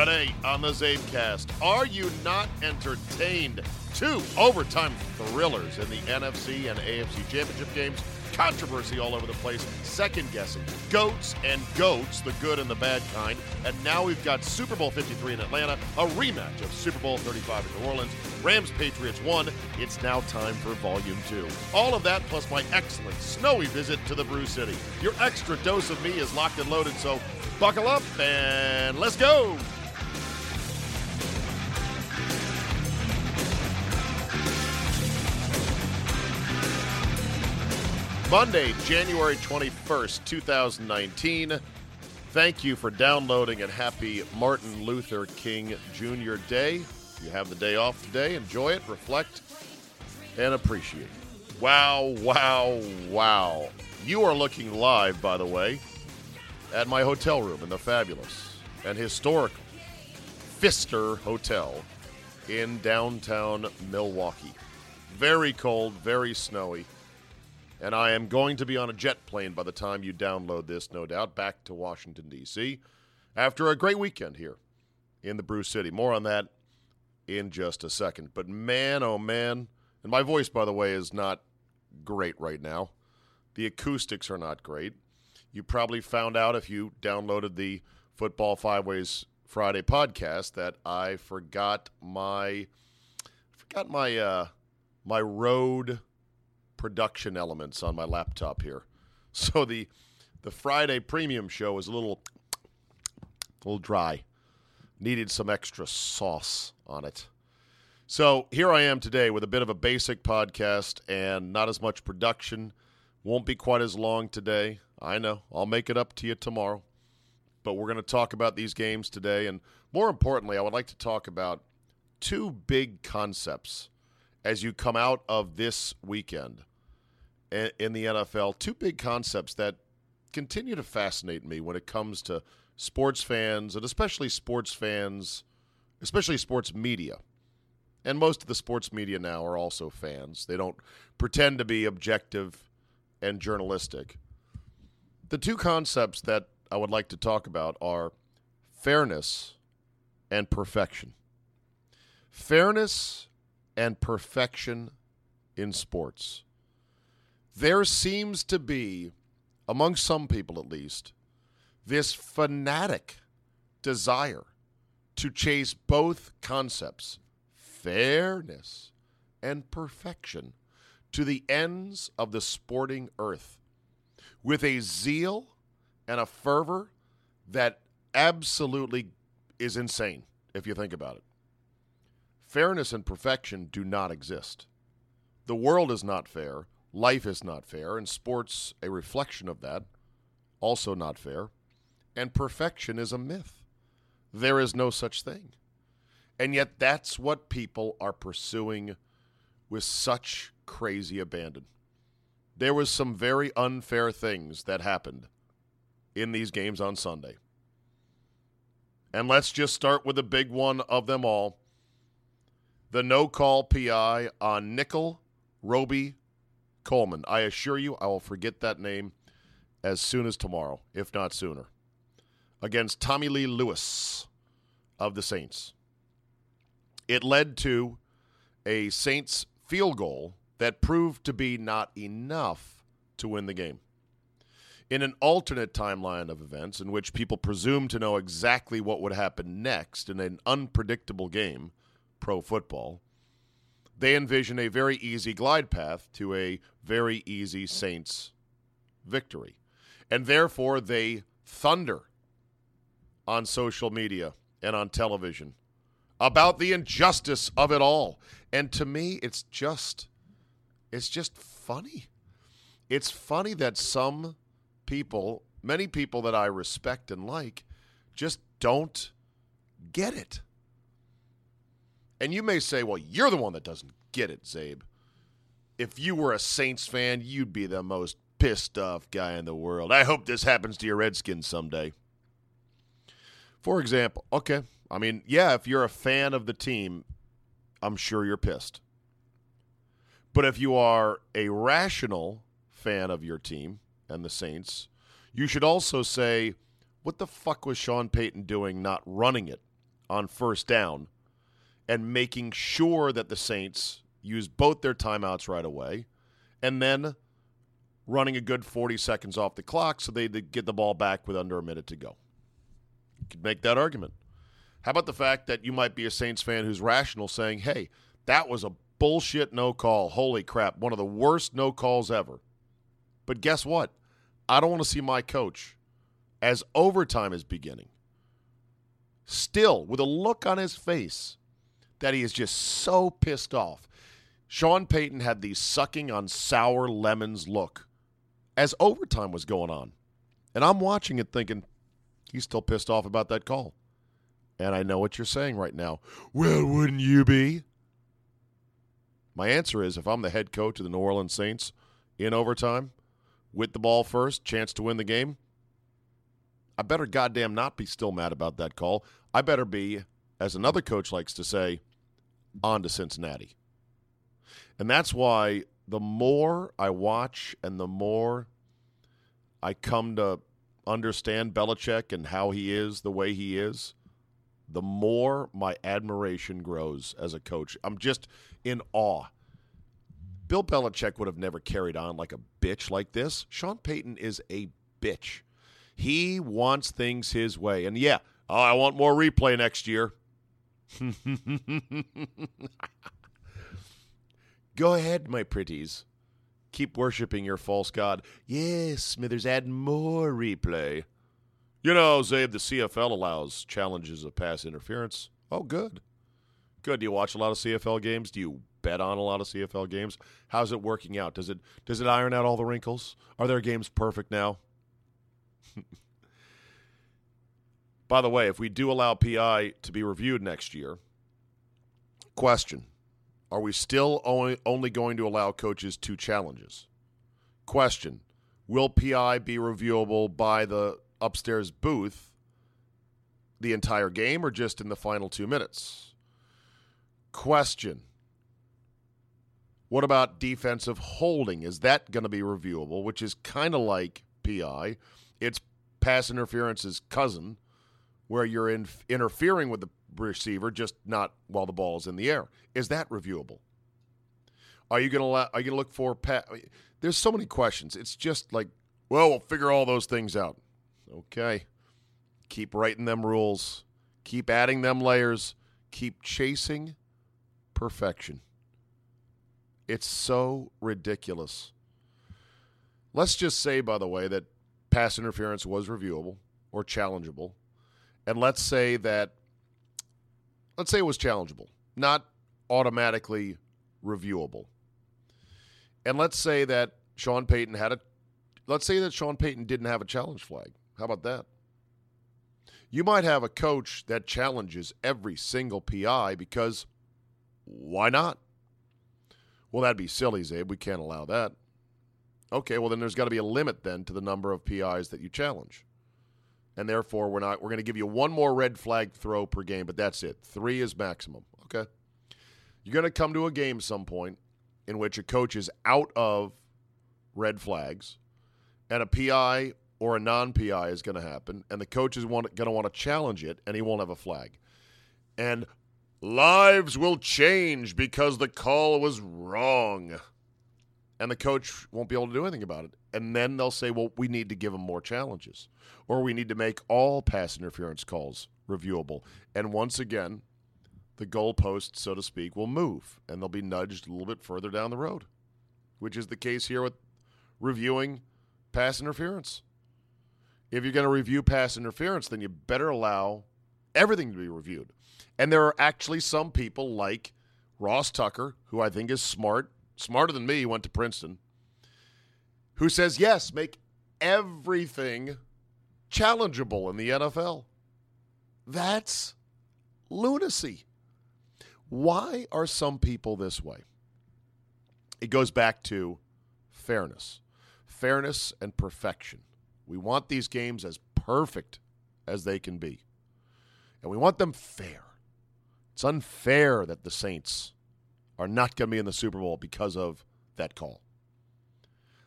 Today on the Czabecast, are you not entertained? Two overtime thrillers in the NFC and AFC championship games. Controversy all over the place. Second guessing. Goats and goats, the good and the bad kind. And now we've got Super Bowl 53 in Atlanta, a rematch of Super Bowl 35 in New Orleans. Rams Patriots won. It's now time for Volume 2. All of that plus my excellent snowy visit to the Brew City. Your extra dose of me is locked and loaded, so buckle up and let's go. Monday, January 21st, 2019. Thank you for downloading and happy Martin Luther King Jr. Day. You have the day off today. Enjoy it, reflect, and appreciate. Wow, wow, wow. You are looking live, by the way, at my hotel room in the fabulous and historic Pfister Hotel in downtown Milwaukee. Very cold, very snowy. And I am going to be on a jet plane by the time you download this, no doubt, back to Washington, D.C. after a great weekend here in the Brew City. More on that in just a second. But man, oh man, and my voice, by the way, is not great right now. The acoustics are not great. You probably found out if you downloaded the Football Five Ways Friday podcast that I forgot my forgot my uh, my Rode production elements on my laptop here. So the the Friday premium show is a little a little dry. Needed some extra sauce on it. So here I am today with a bit of a basic podcast and not as much production. Won't be quite as long today. I know. I'll make it up to you tomorrow. But we're going to talk about these games today. And more importantly, I would like to talk about two big concepts as you come out of this weekend in the NFL. Two big concepts that continue to fascinate me when it comes to sports fans and especially sports fans, especially sports media. And most of the sports media now are also fans. They don't pretend to be objective and journalistic. The two concepts that I would like to talk about are fairness and perfection. Fairness and perfection in sports there seems to be, among some people at least, this fanatic desire to chase both concepts, fairness and perfection, to the ends of the sporting earth with a zeal and a fervor that absolutely is insane if you think about it. Fairness and perfection do not exist. The world is not fair life is not fair, and sports a reflection of that, also not fair, and perfection is a myth. There is no such thing. And yet, that's what people are pursuing with such crazy abandon. There was some very unfair things that happened in these games on Sunday. And let's just start with the big one of them all the no call PI on Nickell Robey Coleman. I assure you, I will forget that name as soon as tomorrow, if not sooner, against Tommy Lee Lewis of the Saints. It led to a Saints field goal that proved to be not enough to win the game. In an alternate timeline of events in which people presume to know exactly what would happen next in an unpredictable game, pro football, they envision a very easy glide path to a very easy Saints victory. And therefore, they thunder on social media and on television about the injustice of it all. And to me, it's just it's just funny. It's funny that some people, many people that I respect and like, just don't get it. And you may say, well, you're the one that doesn't get it, Czabe. If you were a Saints fan, you'd be the most pissed off guy in the world. I hope this happens to your Redskins someday. For example, okay, I mean, yeah, if you're a fan of the team, I'm sure you're pissed. But if you are a rational fan of your team and the Saints, you should also say, what the fuck was Sean Payton doing not running it on first down and making sure that the Saints use both their timeouts right away and then running a good 40 seconds off the clock so they get the ball back with under a minute to go. You could make that argument. How about the fact that you might be a Saints fan who's rational saying, hey, that was a bullshit no call. Holy crap. One of the worst no calls ever. But guess what? I don't want to see my coach, as overtime is beginning, still with a look on his face that he is just so pissed off. Sean Payton had the sucking on sour lemons look as overtime was going on. And I'm watching it thinking, he's still pissed off about that call. And I know what you're saying right now. Well, wouldn't you be? My answer is if I'm the head coach of the New Orleans Saints in overtime, with the ball first, chance to win the game, I better goddamn not be still mad about that call. I better be, as another coach likes to say, on to Cincinnati. And that's why the more I watch and the more I come to understand Belichick and how he is the way he is, the more my admiration grows as a coach. I'm just in awe. Bill Belichick would have never carried on like a bitch like this. Sean Payton is a bitch. He wants things his way. And yeah, oh, I want more replay next year. Go ahead, my pretties. Keep worshiping your false god. Yes, Smithers, add more replay. You know, Czabe, the CFL allows challenges of pass interference. Oh, good. Good. Do you watch a lot of CFL games? Do you bet on a lot of CFL games? How's it working out? Does it does it iron out all the wrinkles? Are their games perfect now? By the way, if we do allow PI to be reviewed next year, question Are we still only, only going to allow coaches two challenges? Question Will PI be reviewable by the upstairs booth the entire game or just in the final two minutes? Question What about defensive holding? Is that going to be reviewable, which is kind of like PI? It's pass interference's cousin, where you're in, interfering with the receiver, just not while the ball is in the air. Is that reviewable? Are you going to are you going to look for pa- There's so many questions. It's just like, well, we'll figure all those things out. Okay. Keep writing them rules. Keep adding them layers. Keep chasing perfection. It's so ridiculous. Let's just say, by the way, that pass interference was reviewable or challengeable. And let's say that let's say it was challengeable, not automatically reviewable. And let's say that Sean Payton had a let's say that Sean Payton didn't have a challenge flag. How about that? You might have a coach that challenges every single PI because why not? Well, that'd be silly, Czabe. We can't allow that. Okay, well then there's got to be a limit then to the number of PIs that you challenge. And therefore we're not we're going to give you one more red flag throw per game, but that's it. 3 is maximum, okay? You're going to come to a game some point in which a coach is out of red flags and a PI or a non-PI is going to happen and the coach is going to want to challenge it and he won't have a flag. And lives will change because the call was wrong and the coach won't be able to do anything about it. And then they'll say, well, we need to give them more challenges, or we need to make all pass interference calls reviewable. And once again, the goalpost, so to speak, will move and they'll be nudged a little bit further down the road, which is the case here with reviewing pass interference. If you're going to review pass interference, then you better allow everything to be reviewed. And there are actually some people like Ross Tucker, who I think is smart smarter than me, went to Princeton, who says, yes, make everything challengeable in the NFL. That's lunacy. Why are some people this way? It goes back to fairness, fairness and perfection. We want these games as perfect as they can be, and we want them fair. It's unfair that the Saints are not going to be in the Super Bowl because of that call.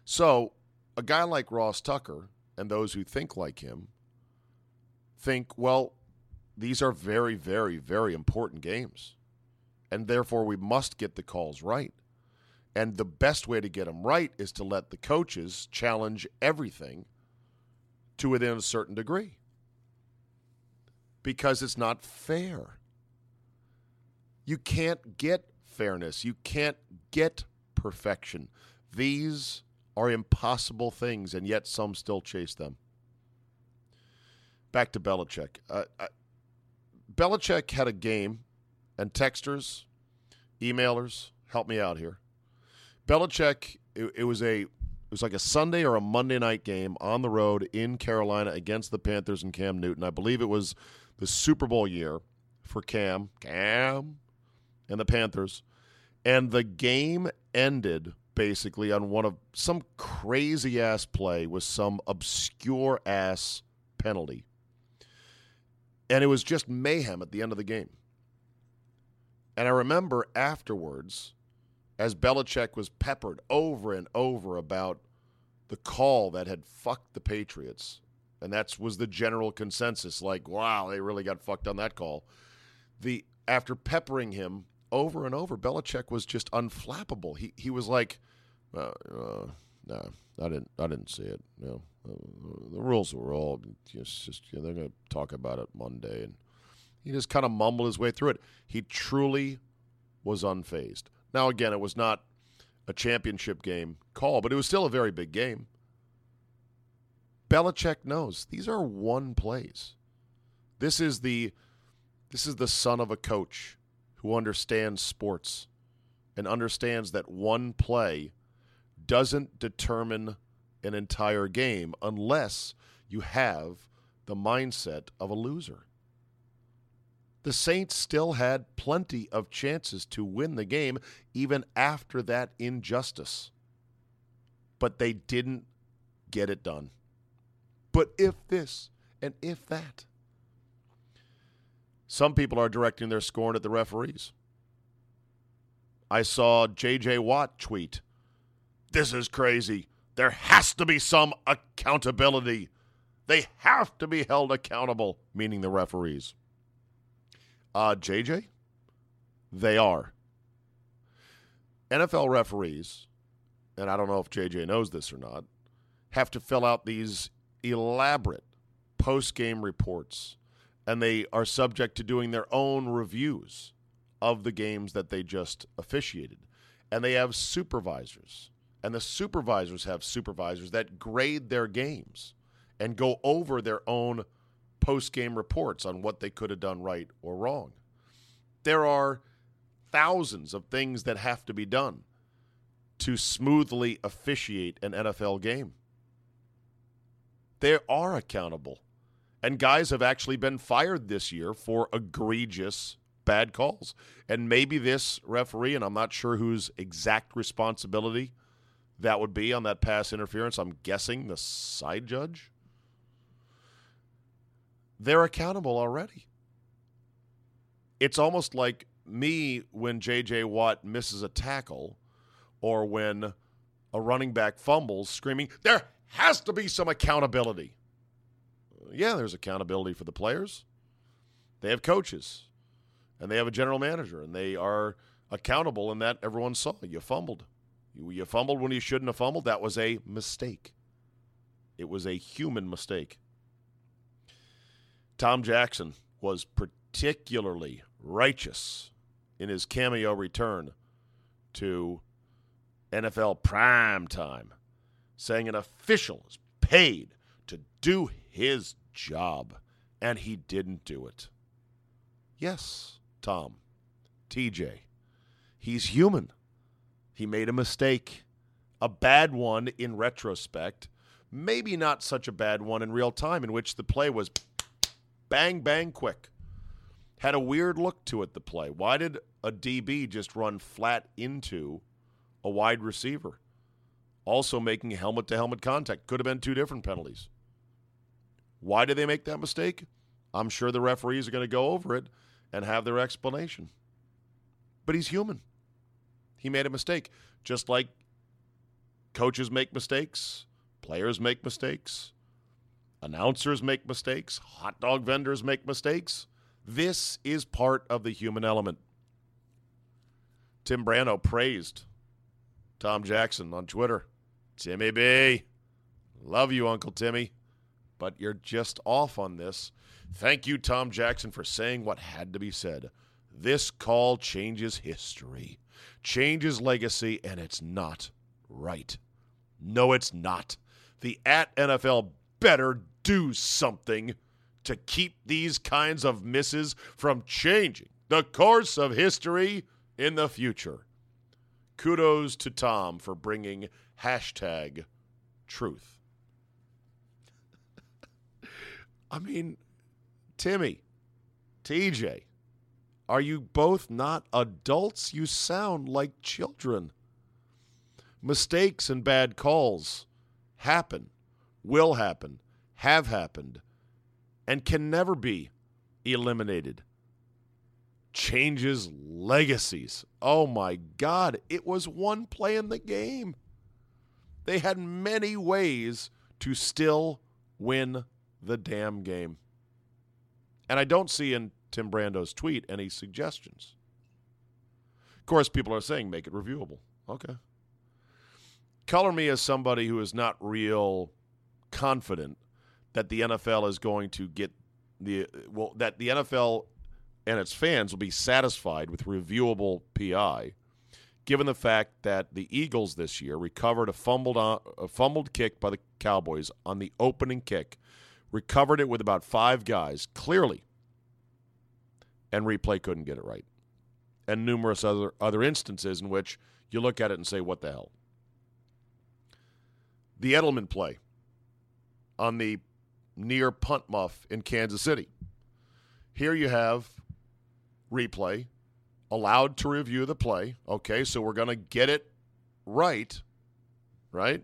So, a guy like Ross Tucker and those who think like him think, well, these are very, very, very important games. And therefore, we must get the calls right. And the best way to get them right is to let the coaches challenge everything to within a certain degree. Because it's not fair. You can't get fairness. You can't get perfection. These are impossible things, and yet some still chase them. Back to Belichick. Uh, uh, Belichick had a game, and texters, emailers, help me out here. Belichick, it, it was a it was like a Sunday or a Monday night game on the road in Carolina against the Panthers and Cam Newton. I believe it was the Super Bowl year for Cam, Cam, and the Panthers. And the game ended basically on one of some crazy ass play with some obscure ass penalty. And it was just mayhem at the end of the game. And I remember afterwards, as Belichick was peppered over and over about the call that had fucked the Patriots, and that was the general consensus like, wow, they really got fucked on that call. The after peppering him over and over, Belichick was just unflappable. He he was like, uh, uh, no, I didn't I didn't see it. Know, uh, the rules were all just just you know, they're going to talk about it Monday, and he just kind of mumbled his way through it. He truly was unfazed. Now again, it was not a championship game call, but it was still a very big game. Belichick knows these are one plays. This is the this is the son of a coach who understands sports and understands that one play doesn't determine an entire game unless you have the mindset of a loser. The Saints still had plenty of chances to win the game even after that injustice. But they didn't get it done. But if this and if that. Some people are directing their scorn at the referees. I saw J.J. Watt tweet, This is crazy. There has to be some accountability. They have to be held accountable, meaning the referees. Uh, JJ, they are. NFL referees, and I don't know if JJ knows this or not, have to fill out these elaborate post game reports and they are subject to doing their own reviews of the games that they just officiated. And they have supervisors, and the supervisors have supervisors that grade their games and go over their own post game reports on what they could have done right or wrong. There are thousands of things that have to be done to smoothly officiate an NFL game. They are accountable and guys have actually been fired this year for egregious bad calls. And maybe this referee, and I'm not sure whose exact responsibility that would be on that pass interference, I'm guessing the side judge. They're accountable already. It's almost like me when J.J. Watt misses a tackle or when a running back fumbles, screaming, There has to be some accountability yeah, there's accountability for the players. They have coaches, and they have a general manager, and they are accountable in that everyone saw you fumbled. You, you fumbled when you shouldn't have fumbled. That was a mistake. It was a human mistake. Tom Jackson was particularly righteous in his cameo return to NFL prime time, saying an official is paid to do his job, and he didn't do it. Yes, Tom, TJ, he's human. He made a mistake, a bad one in retrospect, maybe not such a bad one in real time, in which the play was bang, bang, quick. Had a weird look to it, the play. Why did a DB just run flat into a wide receiver? Also making helmet to helmet contact. Could have been two different penalties. Why did they make that mistake? I'm sure the referees are going to go over it and have their explanation. But he's human. He made a mistake, just like coaches make mistakes, players make mistakes, announcers make mistakes, hot dog vendors make mistakes. This is part of the human element. Tim Brando praised Tom Jackson on Twitter. Timmy B, love you, Uncle Timmy, but you're just off on this. Thank you, Tom Jackson, for saying what had to be said. This call changes history, changes legacy, and it's not right. No, it's not. The at NFL better do something to keep these kinds of misses from changing the course of history in the future. Kudos to Tom for bringing hashtag truth. I mean, Timmy, TJ, are you both not adults? You sound like children. Mistakes and bad calls happen, will happen, have happened, and can never be eliminated. Changes legacies. Oh my God, it was one play in the game. They had many ways to still win the damn game. And I don't see in Tim Brando's tweet any suggestions. Of course, people are saying make it reviewable. Okay. Color me as somebody who is not real confident that the NFL is going to get the well that the NFL and its fans will be satisfied with reviewable PI given the fact that the Eagles this year recovered a fumbled on, a fumbled kick by the Cowboys on the opening kick recovered it with about 5 guys clearly and replay couldn't get it right. And numerous other other instances in which you look at it and say, "What the hell?" The Edelman play on the near punt muff in Kansas City. Here you have replay allowed to review the play. Okay, so we're going to get it right, right?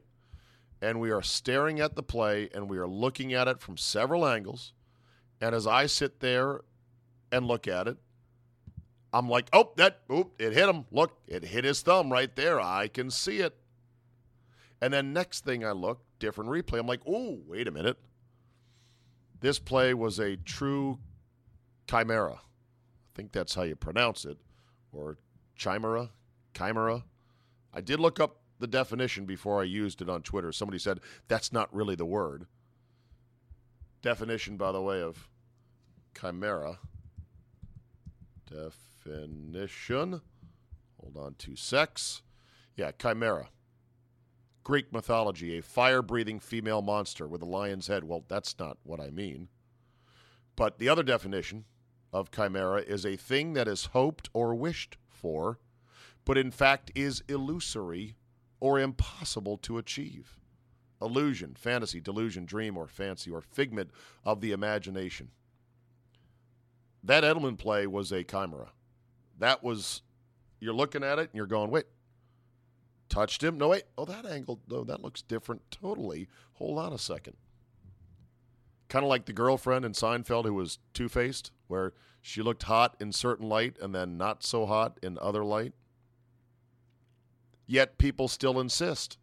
And we are staring at the play and we are looking at it from several angles. And as I sit there and look at it. I'm like, oh, that, oop, it hit him. Look, it hit his thumb right there. I can see it. And then next thing I look, different replay. I'm like, oh, wait a minute. This play was a true chimera. I think that's how you pronounce it. Or chimera, chimera. I did look up the definition before I used it on Twitter. Somebody said that's not really the word. Definition, by the way, of chimera Definition. Hold on to sex. Yeah, chimera. Greek mythology, a fire breathing female monster with a lion's head. Well, that's not what I mean. But the other definition of chimera is a thing that is hoped or wished for, but in fact is illusory or impossible to achieve. Illusion, fantasy, delusion, dream, or fancy, or figment of the imagination that Edelman play was a chimera. That was, you're looking at it and you're going, wait, touched him? No, wait. Oh, that angle, though, that looks different totally. Hold on a second. Kind of like the girlfriend in Seinfeld who was two faced, where she looked hot in certain light and then not so hot in other light. Yet people still insist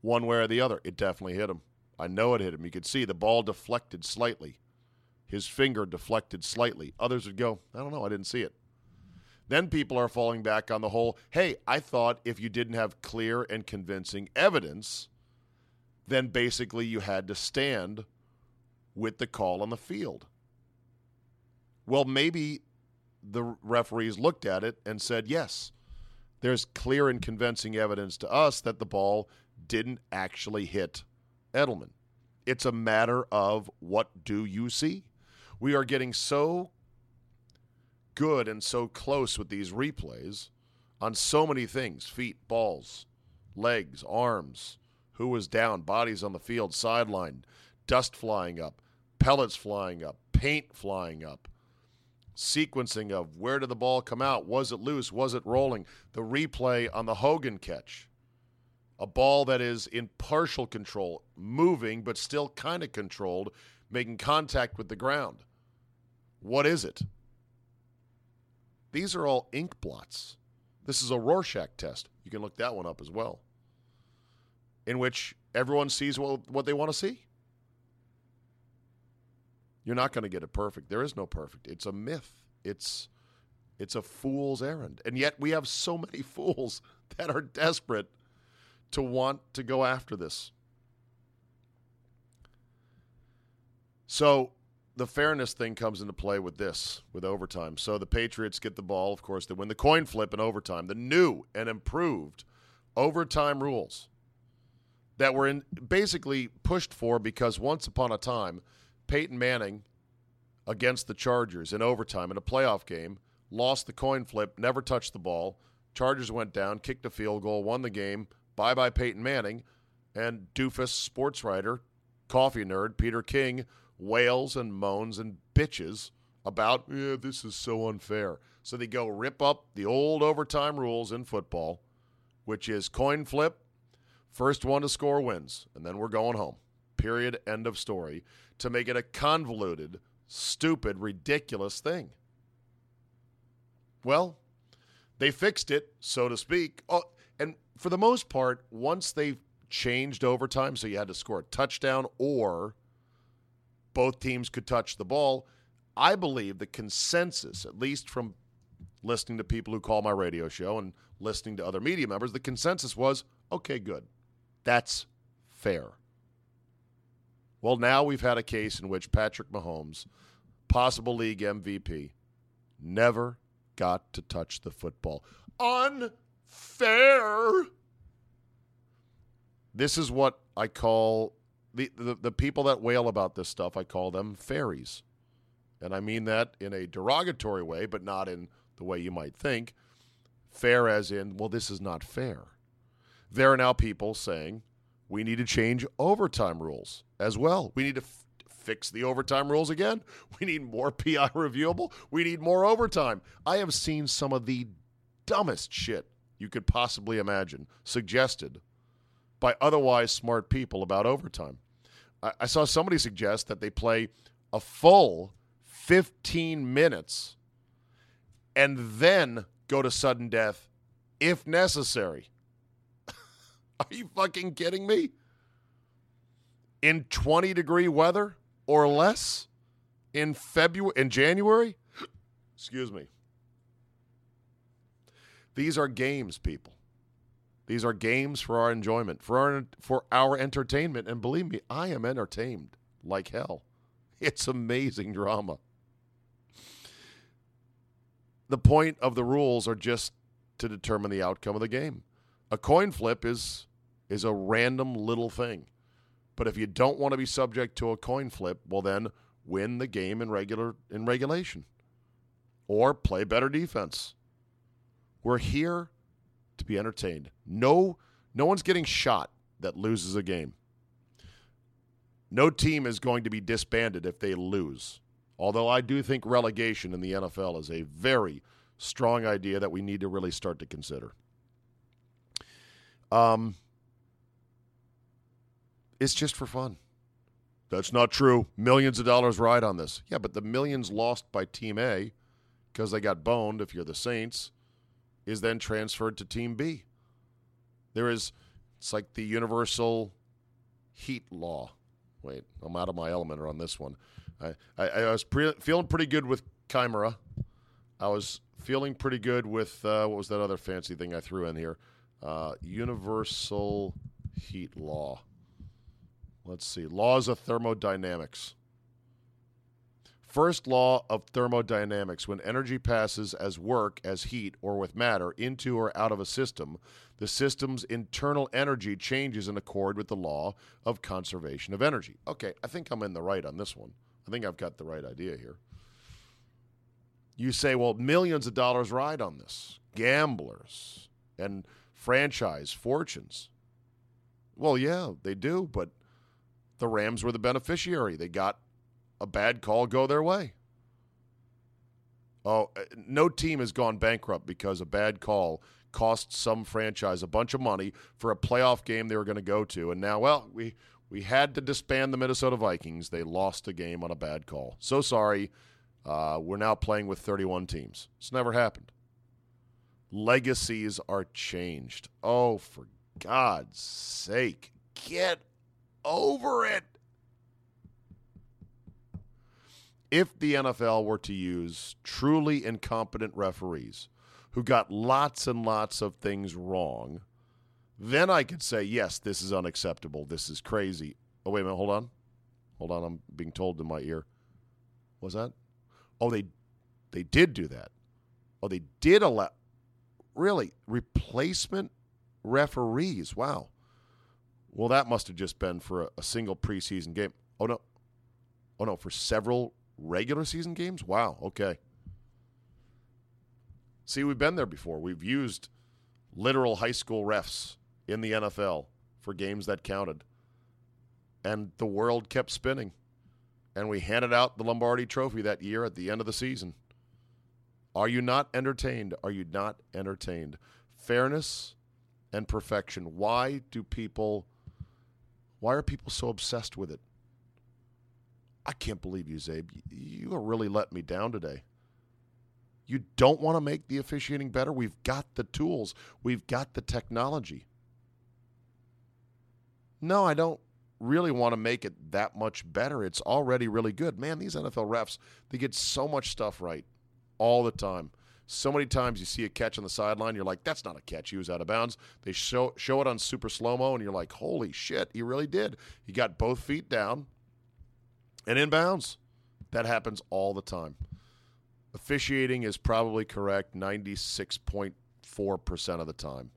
one way or the other. It definitely hit him. I know it hit him. You could see the ball deflected slightly his finger deflected slightly. Others would go, I don't know, I didn't see it. Then people are falling back on the whole, hey, I thought if you didn't have clear and convincing evidence, then basically you had to stand with the call on the field. Well, maybe the referees looked at it and said, yes, there's clear and convincing evidence to us that the ball didn't actually hit Edelman. It's a matter of what do you see? we are getting so good and so close with these replays on so many things feet, balls, legs, arms, who was down, bodies on the field, sideline, dust flying up, pellets flying up, paint flying up, sequencing of where did the ball come out? Was it loose? Was it rolling? The replay on the Hogan catch. A ball that is in partial control, moving, but still kind of controlled, making contact with the ground. What is it? These are all ink blots. This is a Rorschach test. You can look that one up as well, in which everyone sees what, what they want to see. You're not going to get it perfect. There is no perfect. It's a myth. It's it's a fool's errand. And yet we have so many fools that are desperate to want to go after this. So the fairness thing comes into play with this, with overtime. So the Patriots get the ball. Of course, they win the coin flip in overtime. The new and improved overtime rules that were in, basically pushed for because once upon a time, Peyton Manning against the Chargers in overtime in a playoff game lost the coin flip, never touched the ball. Chargers went down, kicked a field goal, won the game. Bye bye Peyton Manning. And doofus sports writer, coffee nerd, Peter King wails and moans and bitches about, yeah, this is so unfair. So they go rip up the old overtime rules in football, which is coin flip, first one to score wins, and then we're going home. Period. End of story. To make it a convoluted, stupid, ridiculous thing. Well, they fixed it, so to speak. Oh, and for the most part, once they changed overtime, so you had to score a touchdown or both teams could touch the ball. I believe the consensus, at least from listening to people who call my radio show and listening to other media members, the consensus was okay, good. That's fair. Well, now we've had a case in which Patrick Mahomes, possible league MVP, never got to touch the football. Unfair. This is what I call the, the, the people that wail about this stuff, I call them fairies. And I mean that in a derogatory way, but not in the way you might think. Fair as in, well, this is not fair. There are now people saying we need to change overtime rules as well. We need to f- fix the overtime rules again. We need more PI reviewable. We need more overtime. I have seen some of the dumbest shit you could possibly imagine suggested by otherwise smart people about overtime. I, I saw somebody suggest that they play a full 15 minutes and then go to sudden death if necessary. Are you fucking kidding me? In 20 degree weather or less in February in January? Excuse me. These are games, people. These are games for our enjoyment, for our for our entertainment, and believe me, I am entertained like hell. It's amazing drama. The point of the rules are just to determine the outcome of the game. A coin flip is is a random little thing. But if you don't want to be subject to a coin flip, well then win the game in regular in regulation or play better defense. We're here to be entertained. No, no one's getting shot that loses a game. No team is going to be disbanded if they lose. Although I do think relegation in the NFL is a very strong idea that we need to really start to consider. Um, it's just for fun. That's not true. Millions of dollars ride on this. Yeah, but the millions lost by Team A because they got boned if you're the Saints is then transferred to Team B. There is, it's like the universal heat law. Wait, I'm out of my element on this one. I, I, I was pre- feeling pretty good with Chimera. I was feeling pretty good with, uh, what was that other fancy thing I threw in here? Uh, universal heat law. Let's see. Laws of thermodynamics. First law of thermodynamics when energy passes as work, as heat, or with matter into or out of a system, the system's internal energy changes in accord with the law of conservation of energy. Okay, I think I'm in the right on this one. I think I've got the right idea here. You say, well, millions of dollars ride on this. Gamblers and franchise fortunes. Well, yeah, they do, but the Rams were the beneficiary. They got a bad call go their way. Oh, uh, no team has gone bankrupt because a bad call cost some franchise a bunch of money for a playoff game they were going to go to, and now, well, we we had to disband the Minnesota Vikings. They lost a game on a bad call. So sorry. Uh, we're now playing with 31 teams. It's never happened. Legacies are changed. Oh, for God's sake, get over it. if the NFL were to use truly incompetent referees who got lots and lots of things wrong, then I could say, yes, this is unacceptable. This is crazy. Oh, wait a minute. Hold on. Hold on. I'm being told in my ear. Was that? Oh, they they did do that. Oh, they did allow. Really? Replacement referees. Wow. Well, that must have just been for a, a single preseason game. Oh, no. Oh, no. For several regular season games? Wow. Okay. See, we've been there before. We've used literal high school refs in the NFL for games that counted. And the world kept spinning. And we handed out the Lombardi trophy that year at the end of the season. Are you not entertained? Are you not entertained? Fairness and perfection. Why do people why are people so obsessed with it? I can't believe you, Czabe. You are really letting me down today. You don't want to make the officiating better? We've got the tools, we've got the technology. No, I don't really want to make it that much better. It's already really good. Man, these NFL refs, they get so much stuff right all the time. So many times you see a catch on the sideline, you're like, that's not a catch. He was out of bounds. They show show it on super slow mo, and you're like, holy shit, he really did. He got both feet down and in bounds. That happens all the time. Officiating is probably correct 96.4% of the time.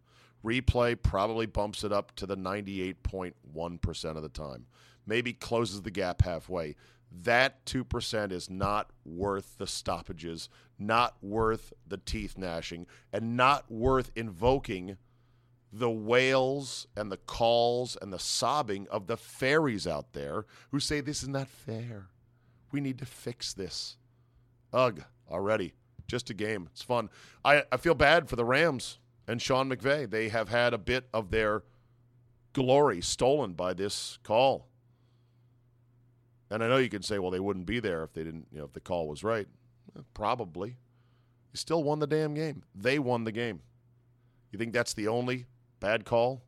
Replay probably bumps it up to the 98.1% of the time. Maybe closes the gap halfway. That 2% is not worth the stoppages, not worth the teeth gnashing, and not worth invoking the wails and the calls and the sobbing of the fairies out there who say this is not fair. We need to fix this. Ugh, already. Just a game. It's fun. I, I feel bad for the Rams and Sean McVay. They have had a bit of their glory stolen by this call. And I know you can say, well, they wouldn't be there if they didn't, you know, if the call was right. Eh, probably. They still won the damn game. They won the game. You think that's the only bad call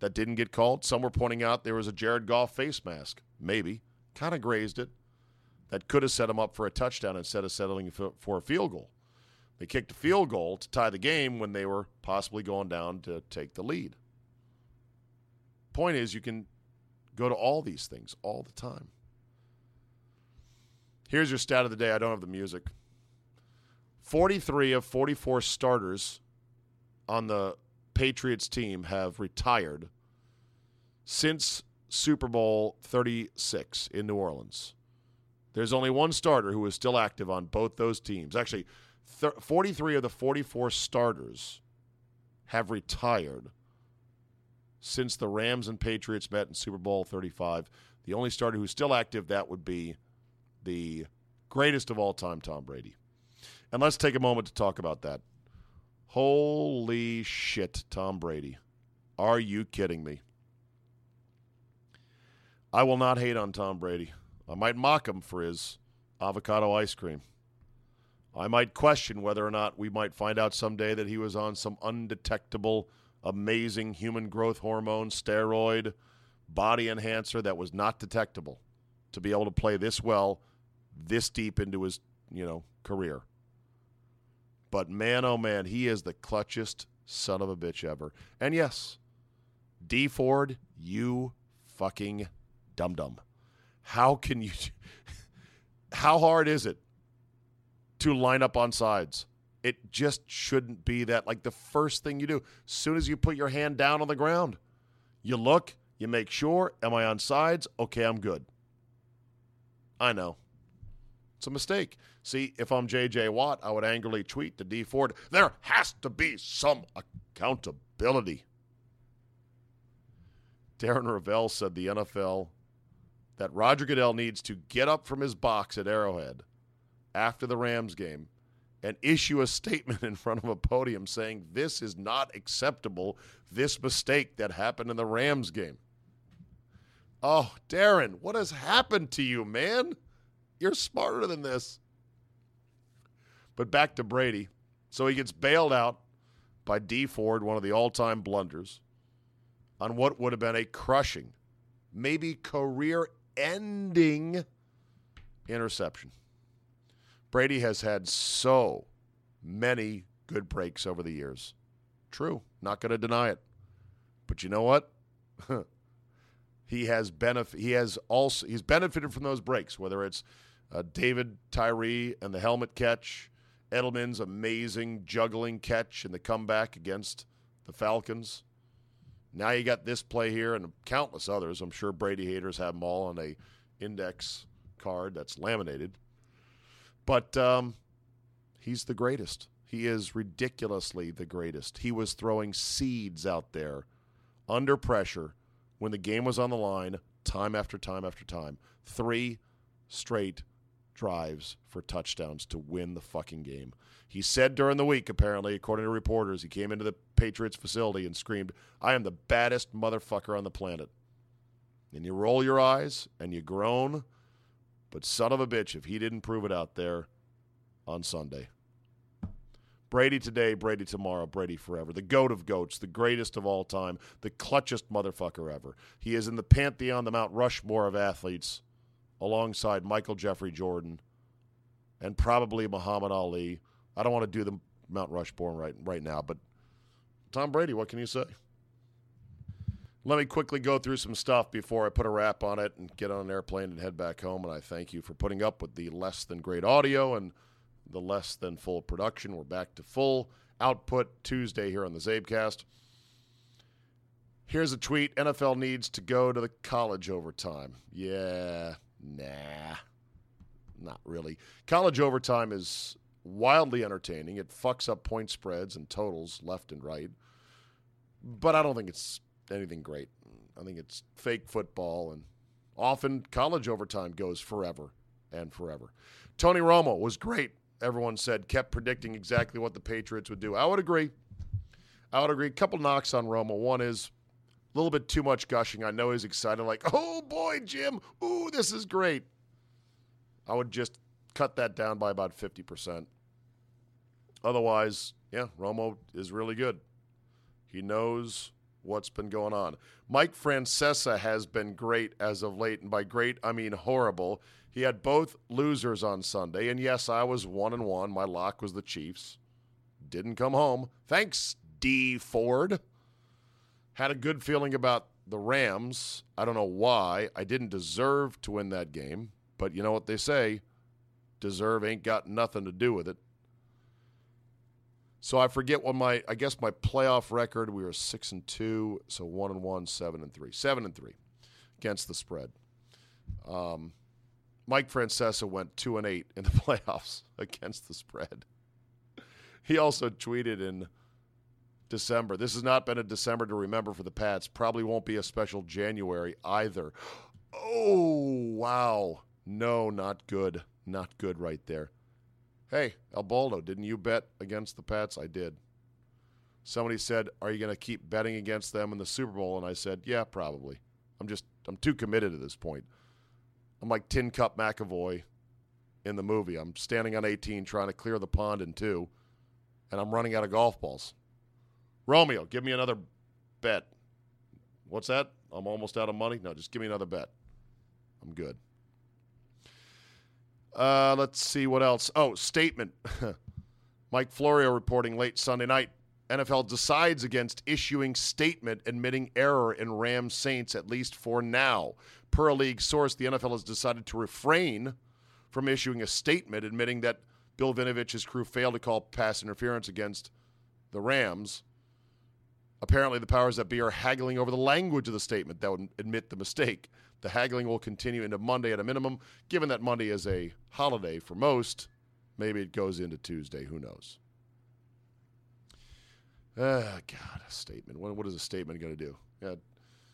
that didn't get called? Some were pointing out there was a Jared Goff face mask. Maybe. Kind of grazed it. That could have set him up for a touchdown instead of settling for a field goal. They kicked a field goal to tie the game when they were possibly going down to take the lead. Point is, you can go to all these things all the time. Here's your stat of the day. I don't have the music. 43 of 44 starters on the Patriots team have retired since Super Bowl 36 in New Orleans. There's only one starter who is still active on both those teams. Actually, 43 of the 44 starters have retired since the Rams and Patriots met in Super Bowl 35. The only starter who's still active, that would be the greatest of all time, Tom Brady. And let's take a moment to talk about that. Holy shit, Tom Brady. Are you kidding me? I will not hate on Tom Brady. I might mock him for his avocado ice cream. I might question whether or not we might find out someday that he was on some undetectable, amazing human growth hormone, steroid, body enhancer that was not detectable to be able to play this well, this deep into his, you know, career. But man, oh man, he is the clutchest son of a bitch ever. And yes, Dee Ford, you fucking dum dum. How can you? How hard is it to line up on sides. It just shouldn't be that. Like the first thing you do, as soon as you put your hand down on the ground, you look, you make sure, am I on sides? Okay, I'm good. I know. It's a mistake. See, if I'm JJ Watt, I would angrily tweet to Dee Ford, there has to be some accountability. Darren Rovell said the NFL that Roger Goodell needs to get up from his box at Arrowhead after the Rams game and issue a statement in front of a podium saying this is not acceptable, this mistake that happened in the Rams game. Oh, Darren, what has happened to you, man? You're smarter than this. But back to Brady. So he gets bailed out by Dee Ford, one of the all time blunders, on what would have been a crushing, maybe career ending interception. Brady has had so many good breaks over the years. True, not going to deny it. But you know what? he has benefit. He has also he's benefited from those breaks, whether it's uh, David Tyree and the helmet catch, Edelman's amazing juggling catch and the comeback against the Falcons. Now you got this play here and countless others. I'm sure Brady haters have them all on a index card that's laminated. But um, he's the greatest. He is ridiculously the greatest. He was throwing seeds out there under pressure when the game was on the line, time after time after time. Three straight drives for touchdowns to win the fucking game. He said during the week, apparently, according to reporters, he came into the Patriots facility and screamed, I am the baddest motherfucker on the planet. And you roll your eyes and you groan, but son of a bitch, if he didn't prove it out there on Sunday. Brady today, Brady tomorrow, Brady forever. The goat of goats, the greatest of all time, the clutchest motherfucker ever. He is in the pantheon, the Mount Rushmore of athletes, alongside Michael Jeffrey Jordan and probably Muhammad Ali. I don't want to do the Mount Rushmore right right now, but Tom Brady, what can you say? Let me quickly go through some stuff before I put a wrap on it and get on an airplane and head back home. And I thank you for putting up with the less than great audio and the less than full production. We're back to full output Tuesday here on the Czabecast. Here's a tweet NFL needs to go to the college overtime. Yeah, nah, not really. College overtime is wildly entertaining. It fucks up point spreads and totals left and right. But I don't think it's anything great. I think it's fake football, and often college overtime goes forever and forever. Tony Romo was great everyone said, kept predicting exactly what the Patriots would do. I would agree. I would agree. A couple knocks on Romo. One is a little bit too much gushing. I know he's excited, like, oh boy, Jim, ooh, this is great. I would just cut that down by about 50%. Otherwise, yeah, Romo is really good. He knows what's been going on. Mike Francesa has been great as of late, and by great, I mean horrible. He had both losers on Sunday, and yes, I was one and one. My lock was the Chiefs. Didn't come home. Thanks, Dee Ford. Had a good feeling about the Rams. I don't know why. I didn't deserve to win that game, but you know what they say deserve ain't got nothing to do with it. So I forget what my I guess my playoff record. We were six and two, so one and one, seven and three, seven and three against the spread. Um, Mike Francesa went two and eight in the playoffs against the spread. He also tweeted in December. This has not been a December to remember for the Pats. Probably won't be a special January either. Oh wow, no, not good, not good right there. Hey, El didn't you bet against the Pats? I did. Somebody said, "Are you going to keep betting against them in the Super Bowl?" And I said, "Yeah, probably. I'm just I'm too committed at this point." I'm like Tin Cup McAvoy in the movie. I'm standing on 18 trying to clear the pond in two, and I'm running out of golf balls. Romeo, give me another bet. What's that? I'm almost out of money? No, just give me another bet. I'm good. Uh, let's see what else. Oh, statement. Mike Florio reporting late Sunday night. NFL decides against issuing statement admitting error in Rams Saints, at least for now. Per a league source, the NFL has decided to refrain from issuing a statement admitting that Bill Vinovich's crew failed to call pass interference against the Rams. Apparently, the powers that be are haggling over the language of the statement that would admit the mistake. The haggling will continue into Monday at a minimum. Given that Monday is a holiday for most, maybe it goes into Tuesday. Who knows? Ah, God, a statement. What, what is a statement going to do? Yeah,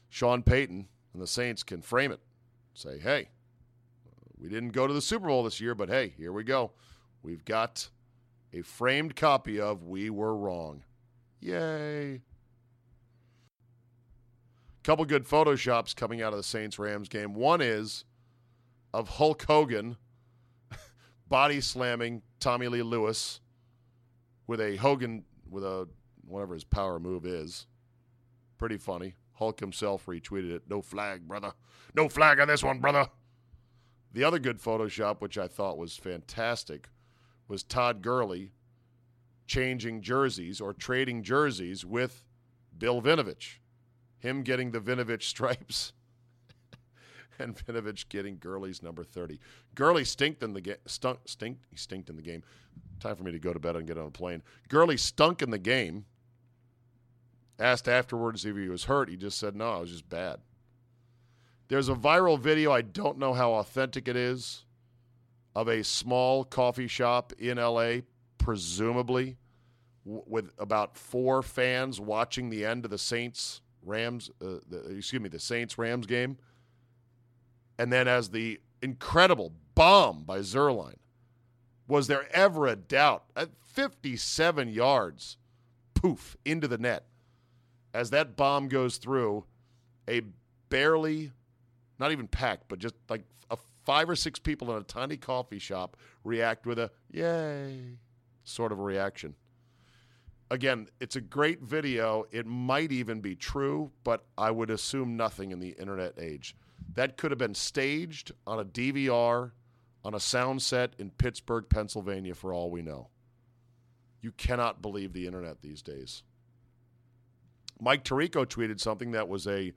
Sean Payton and the Saints can frame it. Say, hey, we didn't go to the Super Bowl this year, but hey, here we go. We've got a framed copy of We Were Wrong. Yay. Couple good photoshops coming out of the Saints Rams game. One is of Hulk Hogan body slamming Tommy Lee Lewis with a Hogan with a whatever his power move is. Pretty funny. Hulk himself retweeted it. No flag, brother. No flag on this one, brother. The other good Photoshop, which I thought was fantastic, was Todd Gurley changing jerseys or trading jerseys with Bill Vinovich. Him getting the Vinovich stripes and Vinovich getting Gurley's number 30. Gurley stinked in the game. Stunk, stinked. He stinked in the game. Time for me to go to bed and get on a plane. Gurley stunk in the game. Asked afterwards if he was hurt. He just said, no, I was just bad. There's a viral video. I don't know how authentic it is of a small coffee shop in LA, presumably w- with about four fans watching the end of the Saints Rams, uh, the, excuse me, the Saints Rams game. And then as the incredible bomb by Zuerlein. was there ever a doubt at 57 yards, poof, into the net? As that bomb goes through, a barely not even packed, but just like a five or six people in a tiny coffee shop react with a yay sort of reaction. Again, it's a great video. It might even be true, but I would assume nothing in the internet age. That could have been staged on a DVR on a sound set in Pittsburgh, Pennsylvania, for all we know. You cannot believe the internet these days. Mike Tirico tweeted something that was a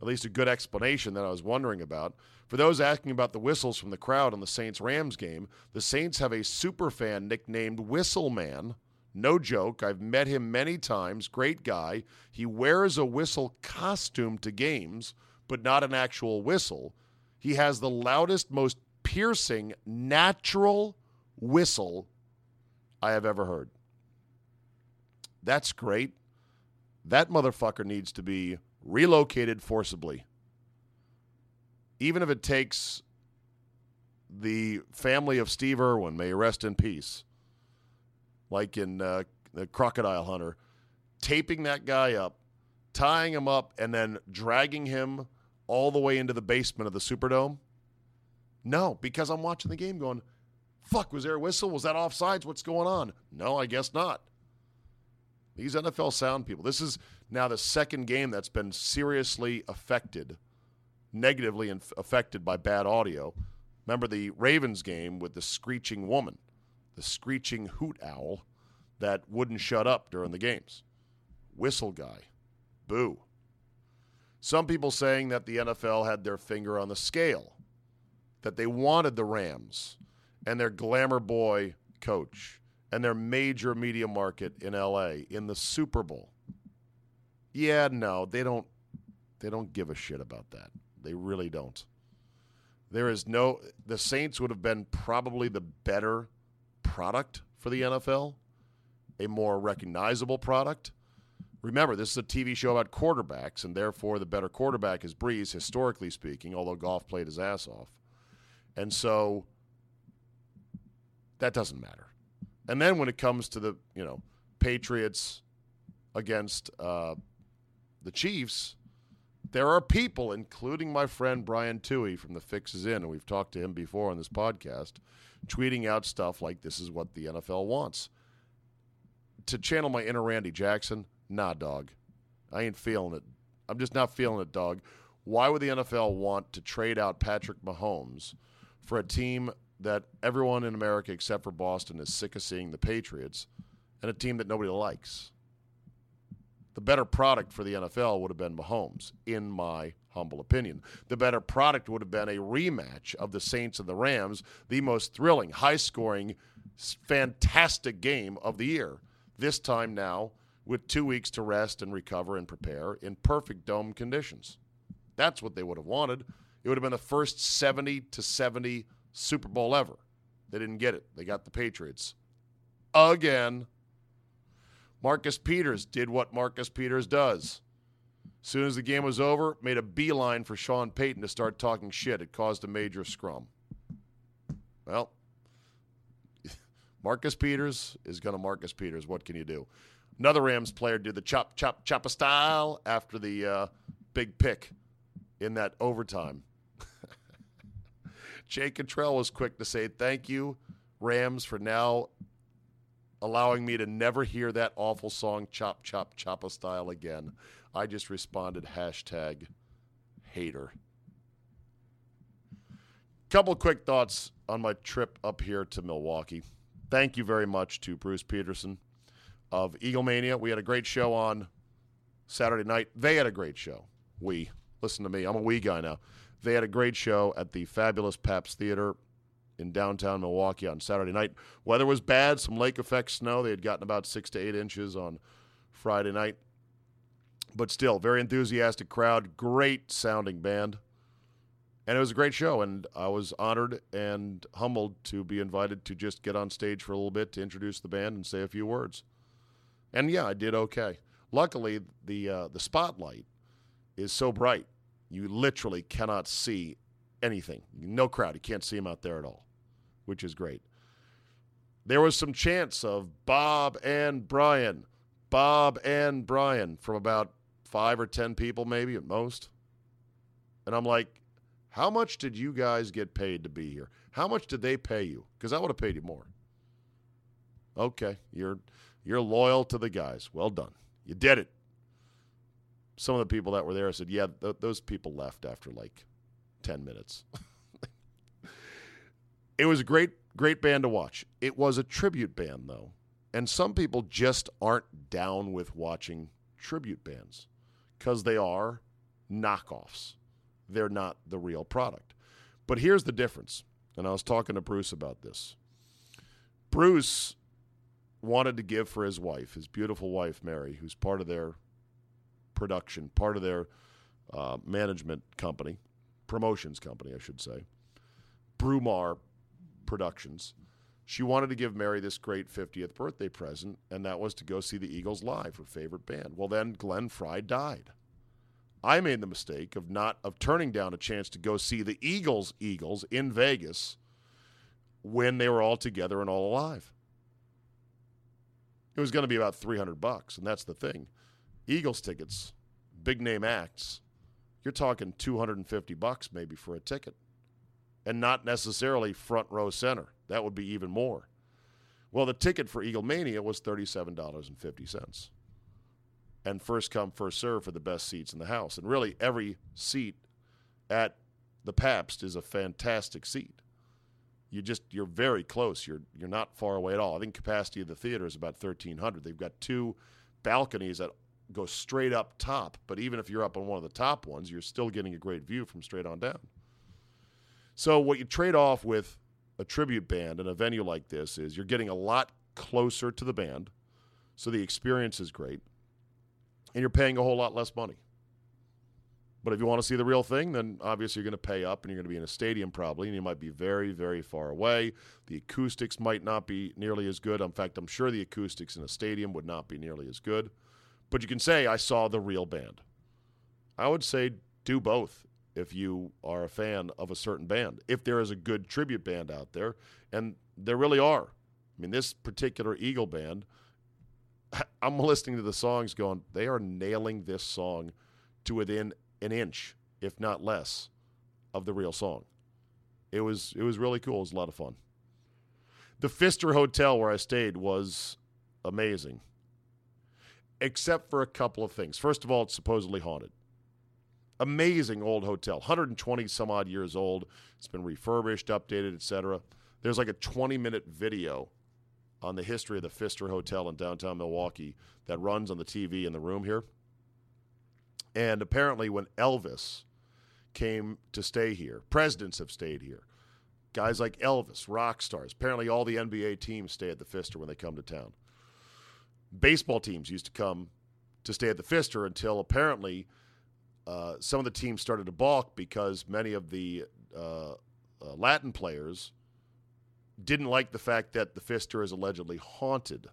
at least a good explanation that I was wondering about. For those asking about the whistles from the crowd on the Saints Rams game, the Saints have a super fan nicknamed Whistleman. No joke. I've met him many times. Great guy. He wears a whistle costume to games, but not an actual whistle. He has the loudest, most piercing, natural whistle I have ever heard. That's great. That motherfucker needs to be relocated forcibly. Even if it takes the family of Steve Irwin, may rest in peace, like in uh, the Crocodile Hunter, taping that guy up, tying him up, and then dragging him all the way into the basement of the Superdome? No, because I'm watching the game going, fuck, was there a whistle? Was that offsides? What's going on? No, I guess not. These NFL sound people. This is now the second game that's been seriously affected, negatively affected by bad audio. Remember the Ravens game with the screeching woman, the screeching hoot owl that wouldn't shut up during the games. Whistle guy. Boo. Some people saying that the NFL had their finger on the scale, that they wanted the Rams and their glamour boy coach and their major media market in LA in the Super Bowl. Yeah, no, they don't they don't give a shit about that. They really don't. There is no the Saints would have been probably the better product for the NFL, a more recognizable product. Remember, this is a TV show about quarterbacks, and therefore the better quarterback is Brees, historically speaking, although Goff played his ass off. And so that doesn't matter. And then when it comes to the, you know, Patriots against uh, the Chiefs, there are people, including my friend Brian Tuohy from the Fix Is In, and we've talked to him before on this podcast, tweeting out stuff like this is what the NFL wants. To channel my inner Randy Jackson, nah, dog. I ain't feeling it. I'm just not feeling it, dog. Why would the NFL want to trade out Patrick Mahomes for a team that everyone in America except for Boston is sick of seeing the Patriots and a team that nobody likes? the better product for the NFL would have been Mahomes, in my humble opinion. The better product would have been a rematch of the Saints and the Rams, the most thrilling, high scoring, fantastic game of the year. This time now, with two weeks to rest and recover and prepare in perfect dome conditions. That's what they would have wanted. It would have been the first 70 to 70 Super Bowl ever. They didn't get it. They got the Patriots. Again. Marcus Peters did what Marcus Peters does. Soon as the game was over, made a beeline for Sean Payton to start talking shit. It caused a major scrum. Well, Marcus Peters is going to Marcus Peters. What can you do? Another Rams player did the chop, chop, chop a style after the uh, big pick in that overtime. Jay Cottrell was quick to say, Thank you, Rams, for now allowing me to never hear that awful song chop chop choppa style again. I just responded hashtag hater. Couple quick thoughts on my trip up here to Milwaukee. Thank you very much to Bruce Peterson of Eagle Mania. We had a great show on Saturday night. They had a great show. We. Listen to me. I'm a we guy now. They had a great show at the fabulous Pabst Theater in downtown Milwaukee on Saturday night. Weather was bad, some lake effect snow. They had gotten about six to eight inches on Friday night. But still, very enthusiastic crowd, great sounding band. And it was a great show, and I was honored and humbled to be invited to just get on stage for a little bit to introduce the band and say a few words. And yeah, I did okay. Luckily, the uh, the spotlight is so bright, you literally cannot see anything. No crowd, you can't see them out there at all, which is great. There was some chants of Bob and Brian, Bob and Brian from about five or ten people, maybe at most. And I'm like, how much did you guys get paid to be here? How much did they pay you? Because I would have paid you more. Okay, you're you're loyal to the guys. Well done. You did it. Some of the people that were there said, "Yeah, th- those people left after like 10 minutes." it was a great great band to watch. It was a tribute band though. And some people just aren't down with watching tribute bands cuz they are knockoffs. They're not the real product. But here's the difference. And I was talking to Bruce about this. Bruce wanted to give for his wife, his beautiful wife, Mary, who's part of their production, part of their uh, management company, promotions company, I should say, Brumar Productions. She wanted to give Mary this great 50th birthday present, and that was to go see the Eagles live, her favorite band. Well, then Glenn Frey died. I made the mistake of not of turning down a chance to go see the Eagles Eagles in Vegas when they were all together and all alive. It was going to be about 300 bucks, and that's the thing. Eagles tickets, big name acts, you're talking 250 bucks maybe for a ticket. And not necessarily front row center. That would be even more. Well, the ticket for Eagle Mania was $37.50 and first come first serve for the best seats in the house. And really, every seat at the Pabst is a fantastic seat. You just you're very close. You're you're not far away at all. I think capacity of the theater is about 1,300. They've got two balconies that go straight up top. But even if you're up on one of the top ones, you're still getting a great view from straight on down. So what you trade off with a tribute band and a venue like this is you're getting a lot closer to the band, so the experience is great and you're paying a whole lot less money. But if you want to see the real thing, then obviously you're going to pay up and you're going to be in a stadium probably, and you might be very, very far away. The acoustics might not be nearly as good. In fact, I'm sure the acoustics in a stadium would not be nearly as good. But you can say, I saw the real band. I would say do both if you are a fan of a certain band. If there is a good tribute band out there, and there really are. I mean, this particular Eagle band I'm listening to the songs going, they are nailing this song to within an inch, if not less, of the real song. It was it was really cool. It was a lot of fun. The Pfister Hotel where I stayed was amazing. Except for a couple of things. First of all, it's supposedly haunted. Amazing old hotel, 120 some odd years old. It's been refurbished, updated, etc. There's like a 20 minute video on the history of the Pfister Hotel in downtown Milwaukee that runs on the TV in the room here. And apparently, when Elvis came to stay here, presidents have stayed here. Guys like Elvis, rock stars. Apparently, all the NBA teams stay at the Pfister when they come to town. Baseball teams used to come to stay at the Pfister until apparently uh, some of the teams started to balk because many of the uh, uh, Latin players didn't like the fact that the Pfister is allegedly haunted.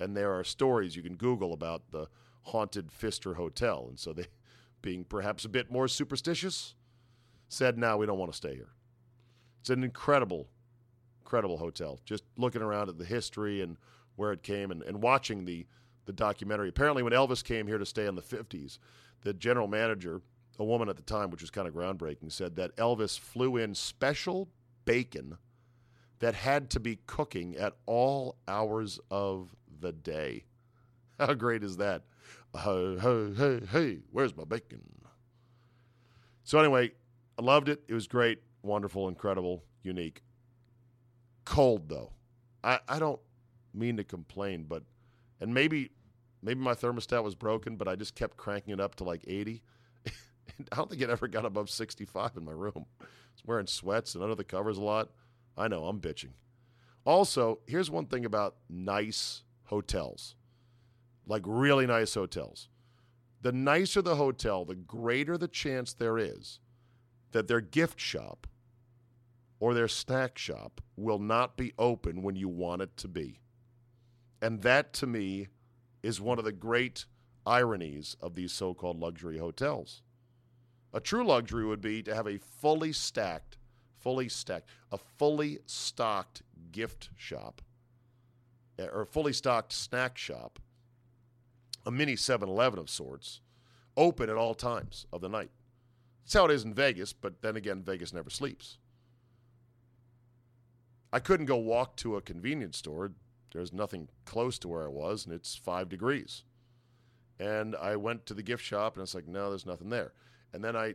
And there are stories you can Google about the haunted Pfister Hotel. And so they, being perhaps a bit more superstitious, said, now we don't want to stay here. It's an incredible, incredible hotel. Just looking around at the history and where it came and, and watching the, the documentary. Apparently, when Elvis came here to stay in the 50s, the general manager, a woman at the time, which was kind of groundbreaking, said that Elvis flew in special bacon – that had to be cooking at all hours of the day. How great is that? Hey, hey, hey, hey, where's my bacon? So, anyway, I loved it. It was great. wonderful, incredible, unique. Cold though. I, I don't mean to complain, but and maybe maybe my thermostat was broken, but I just kept cranking it up to like 80. I don't think it ever got above 65 in my room. I was wearing sweats and under the covers a lot. I know, I'm bitching. Also, here's one thing about nice hotels, like really nice hotels. The nicer the hotel, the greater the chance there is that their gift shop or their snack shop will not be open when you want it to be. And that to me is one of the great ironies of these so called luxury hotels. A true luxury would be to have a fully stacked, fully stacked, a fully stocked gift shop eh, or a fully stocked snack shop, a mini 7 Eleven of sorts, open at all times of the night. That's how it is in Vegas, but then again, Vegas never sleeps. I couldn't go walk to a convenience store. There's nothing close to where I was, and it's five degrees. And I went to the gift shop, and it's like, no, there's nothing there. And then I,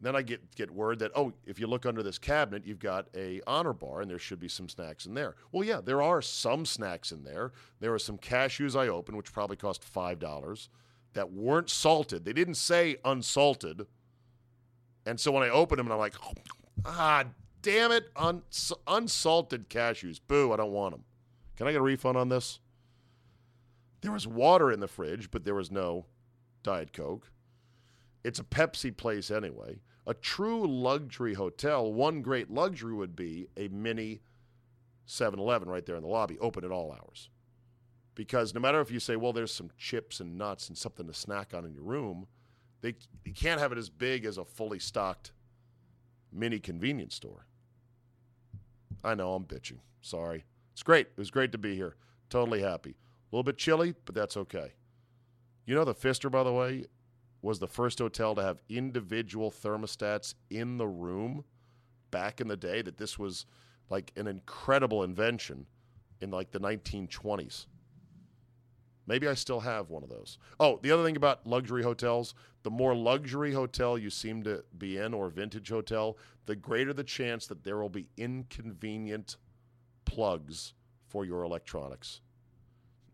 then I get get word that oh, if you look under this cabinet, you've got a honor bar, and there should be some snacks in there. Well, yeah, there are some snacks in there. There are some cashews I opened, which probably cost five dollars, that weren't salted. They didn't say unsalted. And so when I opened them, and I'm like, ah, damn it, uns- unsalted cashews. Boo, I don't want them. Can I get a refund on this? There was water in the fridge, but there was no Diet Coke. It's a Pepsi place anyway. A true luxury hotel, one great luxury would be a mini 7 Eleven right there in the lobby, open at all hours. Because no matter if you say, well, there's some chips and nuts and something to snack on in your room, they, you can't have it as big as a fully stocked mini convenience store. I know I'm bitching. Sorry. It's great. It was great to be here. Totally happy. A little bit chilly, but that's okay. You know, the Pfister, by the way, was the first hotel to have individual thermostats in the room back in the day, that this was like an incredible invention in like the 1920s. Maybe I still have one of those. Oh, the other thing about luxury hotels the more luxury hotel you seem to be in or vintage hotel, the greater the chance that there will be inconvenient plugs for your electronics.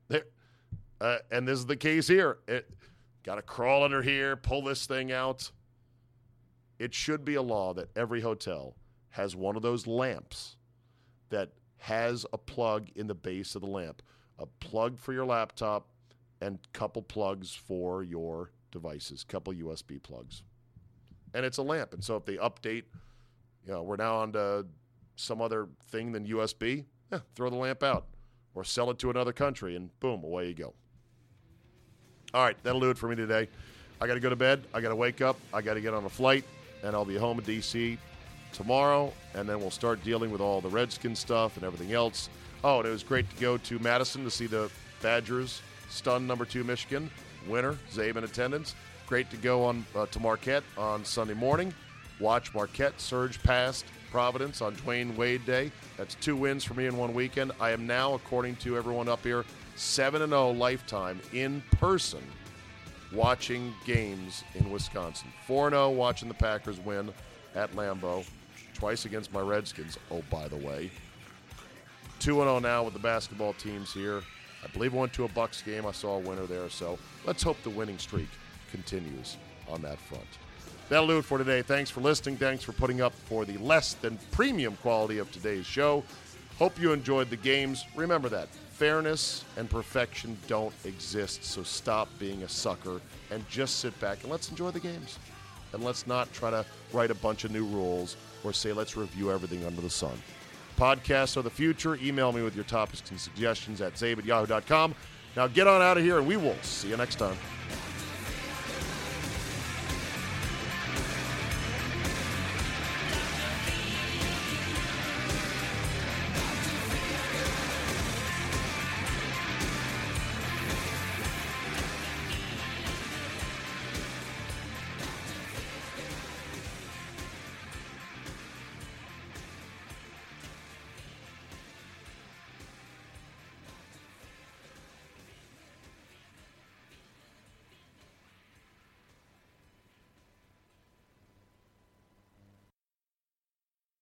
There, uh, and this is the case here. Got to crawl under here, pull this thing out. It should be a law that every hotel has one of those lamps that has a plug in the base of the lamp, a plug for your laptop, and couple plugs for your devices, couple USB plugs. And it's a lamp. And so if they update, you know, we're now on to some other thing than USB, yeah, throw the lamp out or sell it to another country, and boom, away you go. All right, that'll do it for me today. I got to go to bed. I got to wake up. I got to get on a flight, and I'll be home in D.C. tomorrow, and then we'll start dealing with all the Redskin stuff and everything else. Oh, and it was great to go to Madison to see the Badgers stun number two Michigan winner. Czabe in attendance. Great to go on uh, to Marquette on Sunday morning. Watch Marquette surge past Providence on Dwyane Wade Day. That's two wins for me in one weekend. I am now, according to everyone up here, 7 0 lifetime in person watching games in Wisconsin. 4 0 watching the Packers win at Lambeau, twice against my Redskins, oh, by the way. 2 0 now with the basketball teams here. I believe I went to a Bucks game. I saw a winner there, so let's hope the winning streak continues on that front. That'll do it for today. Thanks for listening. Thanks for putting up for the less than premium quality of today's show. Hope you enjoyed the games. Remember that fairness and perfection don't exist, so stop being a sucker and just sit back and let's enjoy the games. And let's not try to write a bunch of new rules or say let's review everything under the sun. Podcasts are the future. Email me with your topics and suggestions at czabe at yahoo.com. Now get on out of here and we will see you next time.